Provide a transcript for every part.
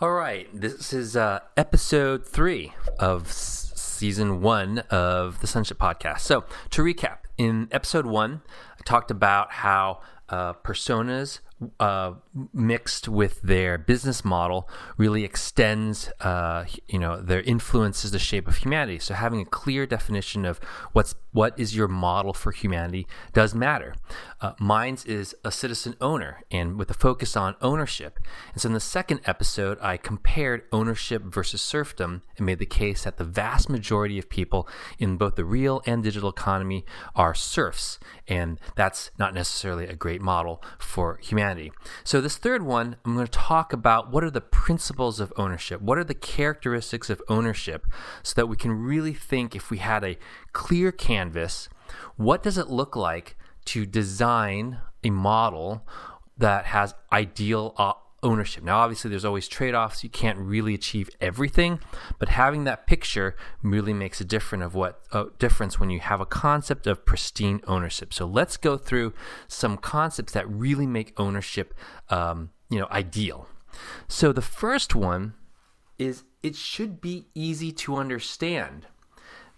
All right, this is uh, episode three of s- season one of the Sunship Podcast. So, to recap, in episode one, I talked about how uh, personas uh, mixed with their business model really extends, uh, you know, their influences the shape of humanity. So having a clear definition of what's what is your model for humanity does matter. Uh, Minds is a citizen owner, and with a focus on ownership. And so in the second episode, I compared ownership versus serfdom and made the case that the vast majority of people in both the real and digital economy are serfs, and that's not necessarily a great model for humanity humanity. So, this third one, I'm going to talk about what are the principles of ownership? What are the characteristics of ownership so that we can really think if we had a clear canvas, what does it look like to design a model that has ideal uh, ownership. Now, obviously, there's always trade offs. You can't really achieve everything, but having that picture really makes a difference of what difference when you have a concept of pristine ownership. So let's go through some concepts that really make ownership, um, you know, ideal. So the first one is it should be easy to understand.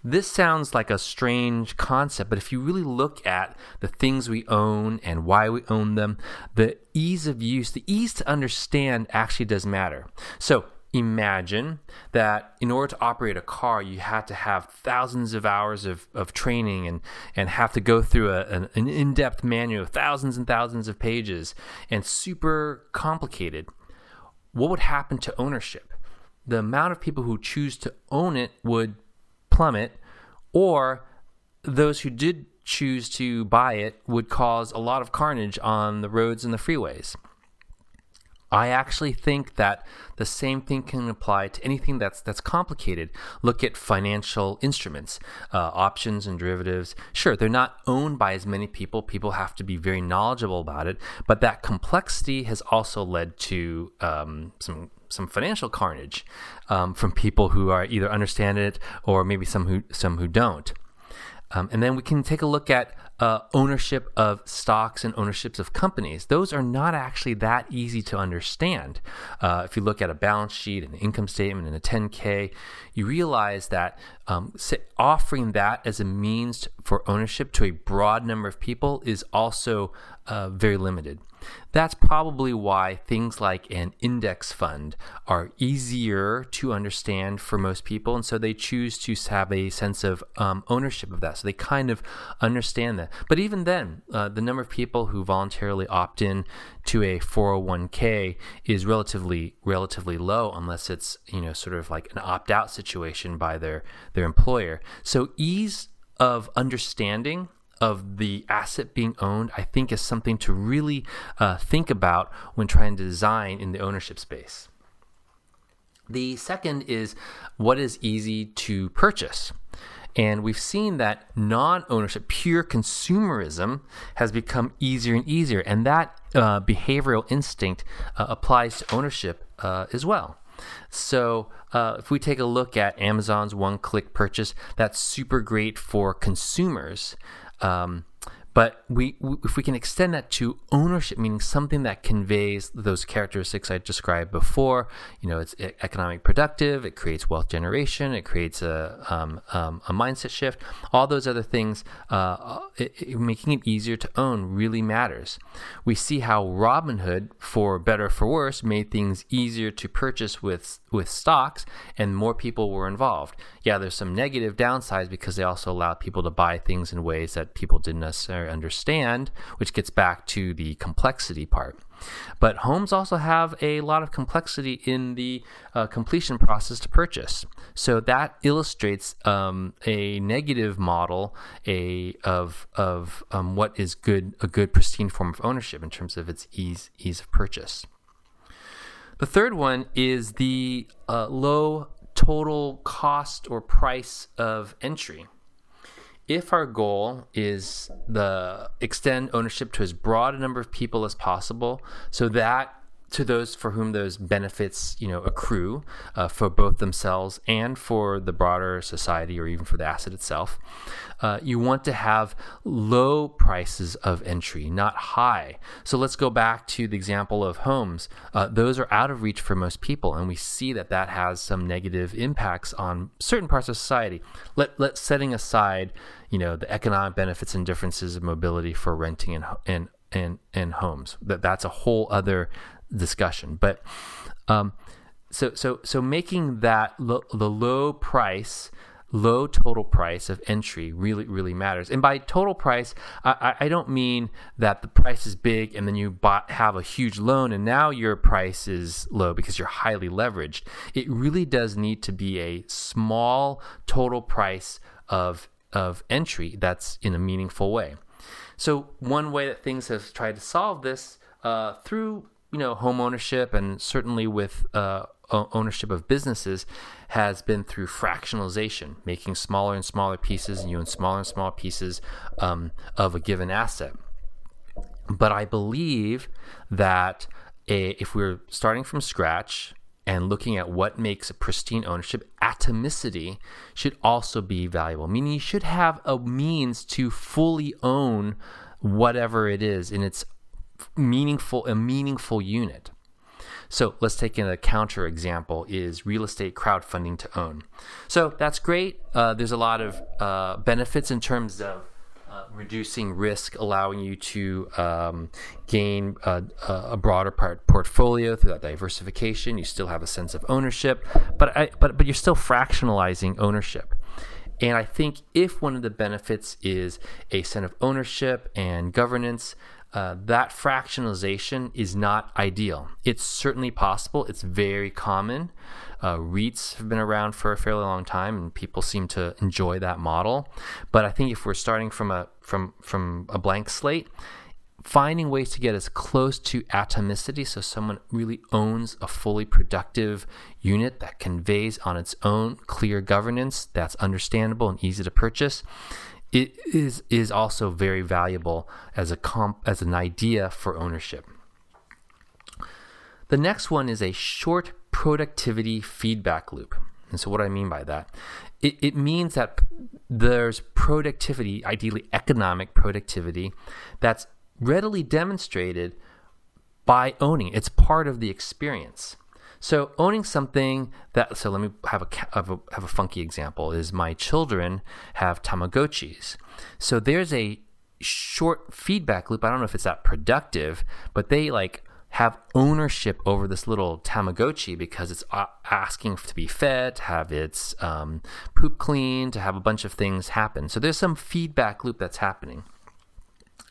This sounds like a strange concept, but if you really look at the things we own and why we own them, the ease of use, the ease to understand actually does matter. So imagine that in order to operate a car, you had to have thousands of hours of, of training and, and have to go through a, an, an in depth manual, thousands and thousands of pages, and super complicated. What would happen to ownership? The amount of people who choose to own it would plummet, or those who did choose to buy it would cause a lot of carnage on the roads and the freeways. I actually think that the same thing can apply to anything that's that's complicated. Look at financial instruments, uh, options and derivatives. Sure, they're not owned by as many people. People have to be very knowledgeable about it. But that complexity has also led to um, some some financial carnage um, from people who are either understand it or maybe some who some who don't. Um, and then we can take a look at uh, ownership of stocks and ownerships of companies. Those are not actually that easy to understand. Uh, if you look at a balance sheet, an income statement, and a 10K, you realize that um, offering that as a means for ownership to a broad number of people is also uh, very limited. That's probably why things like an index fund are easier to understand for most people. And so they choose to have a sense of um, ownership of that. So they kind of understand that. But even then, uh, the number of people who voluntarily opt in to a 401k is relatively relatively low unless it's you know sort of like an opt out situation by their their employer. So ease of understanding of the asset being owned, I think is something to really uh, think about when trying to design in the ownership space. The second is what is easy to purchase. And we've seen that non ownership, pure consumerism, has become easier and easier. And that uh, behavioral instinct uh, applies to ownership uh, as well. So, uh, if we take a look at Amazon's one click purchase, that's super great for consumers. Um, but we, if we can extend that to ownership, meaning something that conveys those characteristics I described before, you know, it's economic productive, it creates wealth generation, it creates a, um, um, a mindset shift. All those other things, uh, it, it, making it easier to own really matters. We see how Robinhood, for better or for worse, made things easier to purchase with with stocks, and more people were involved. Yeah, there's some negative downsides because they also allowed people to buy things in ways that people didn't necessarily understand, which gets back to the complexity part. But homes also have a lot of complexity in the uh, completion process to purchase. So that illustrates um, a negative model a, of, of um, what is good a good pristine form of ownership in terms of its ease ease of purchase. The third one is the uh, low total cost or price of entry if our goal is the extend ownership to as broad a number of people as possible, so that to those for whom those benefits, you know, accrue uh, for both themselves and for the broader society or even for the asset itself. Uh, you want to have low prices of entry, not high. So let's go back to the example of homes. Uh, those are out of reach for most people, and we see that that has some negative impacts on certain parts of society. Let, let setting aside, you know, the economic benefits and differences of mobility for renting and and and, and homes. That that's a whole other discussion. But um, so so so making that lo- the low price low total price of entry really really matters and by total price i, I don't mean that the price is big and then you buy, have a huge loan and now your price is low because you're highly leveraged it really does need to be a small total price of of entry that's in a meaningful way so one way that things have tried to solve this uh, through you know home ownership and certainly with uh, ownership of businesses has been through fractionalization, making smaller and smaller pieces, and you own smaller and smaller pieces um, of a given asset. But I believe that a, if we're starting from scratch and looking at what makes a pristine ownership, atomicity should also be valuable. Meaning, you should have a means to fully own whatever it is in its meaningful a meaningful unit. So let's take in a counter example is real estate crowdfunding to own. So that's great. Uh, there's a lot of uh, benefits in terms of uh, reducing risk, allowing you to um, gain a, a, broader part portfolio through that diversification. You still have a sense of ownership, but I, but but you're still fractionalizing ownership. And I think if one of the benefits is a sense of ownership and governance, uh, that fractionalization is not ideal. It's certainly possible. It's very common. Uh, REITs have been around for a fairly long time, and people seem to enjoy that model. But I think if we're starting from a from from a blank slate, finding ways to get as close to atomicity, so someone really owns a fully productive unit that conveys on its own clear governance that's understandable and easy to purchase, it is is also very valuable as a comp as an idea for ownership. The next one is a short productivity feedback loop. And so, what I mean by that? It, it means that there's productivity, ideally economic productivity, that's readily demonstrated by owning. It's part of the experience. So owning something that so let me have a have a, have a funky example is my children have Tamagotchis. So there's a short feedback loop. I don't know if it's that productive, but they like have ownership over this little Tamagotchi because it's asking to be fed, to have its um, poop cleaned, to have a bunch of things happen. So there's some feedback loop that's happening.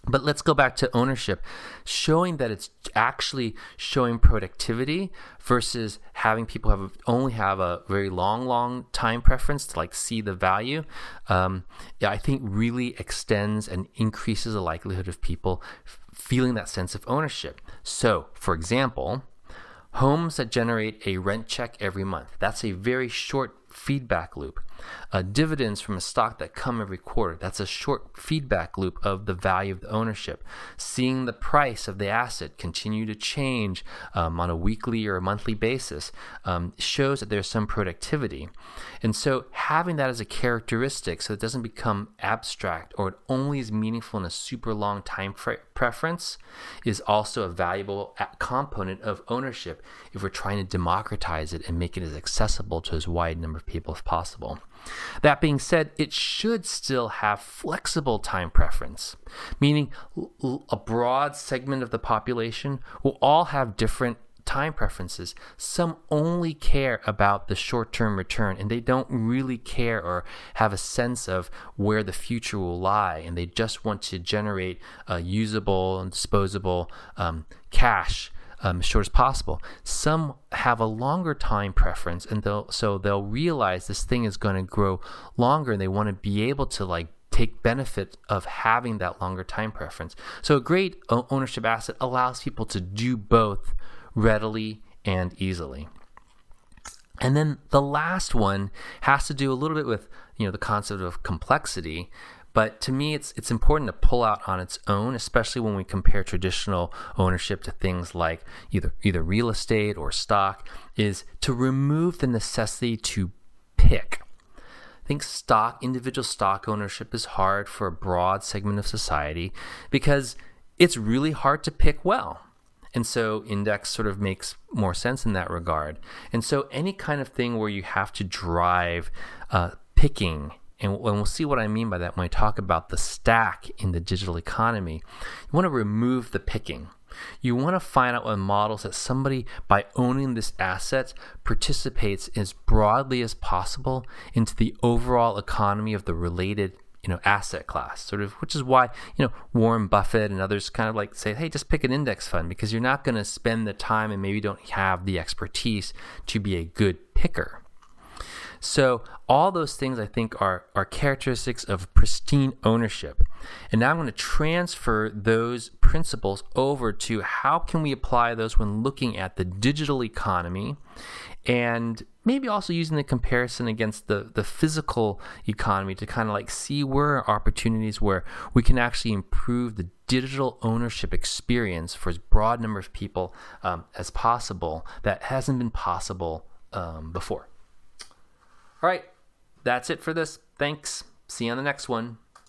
But let's go back to ownership, showing that it's actually showing productivity versus having people have only have a very long, long time preference to like see the value. Um, yeah, I think really extends and increases the likelihood of people feeling that sense of ownership. So, for example, homes that generate a rent check every month. That's a very short feedback loop. Uh, dividends from a stock that come every quarter. That's a short feedback loop of the value of the ownership. Seeing the price of the asset continue to change um, on a weekly or a monthly basis um, shows that there's some productivity. And so having that as a characteristic so it doesn't become abstract or it only is meaningful in a super long time preference is also a valuable component of ownership if we're trying to democratize it and make it as accessible to as wide number of people as possible. That being said, it should still have flexible time preference, meaning a broad segment of the population will all have different time preferences. Some only care about the short term return and they don't really care or have a sense of where the future will lie, and they just want to generate usable and disposable um, cash um, as short as possible. Some have a longer time preference, and they'll so they'll realize this thing is going to grow longer, and they want to be able to like take benefit of having that longer time preference. So a great ownership asset allows people to do both readily and easily. And then the last one has to do a little bit with you know the concept of complexity, But to me, it's it's important to pull out on its own, especially when we compare traditional ownership to things like either either real estate or stock, is to remove the necessity to pick. I think stock, individual stock ownership is hard for a broad segment of society because it's really hard to pick well. And so index sort of makes more sense in that regard. And so any kind of thing where you have to drive uh, picking, and we'll see what I mean by that when I talk about the stack in the digital economy, you want to remove the picking. You want to find out what models that somebody, by owning this asset, participates as broadly as possible into the overall economy of the related you know asset class sort of which is why you know Warren Buffett and others kind of like say hey just pick an index fund because you're not going to spend the time and maybe don't have the expertise to be a good picker so all those things I think are are characteristics of pristine ownership. And now I'm going to transfer those principles over to how can we apply those when looking at the digital economy and maybe also using the comparison against the, the physical economy to kind of like see where are opportunities where we can actually improve the digital ownership experience for as broad number of people um, as possible that hasn't been possible um, before. All right, that's it for this. Thanks. See you on the next one.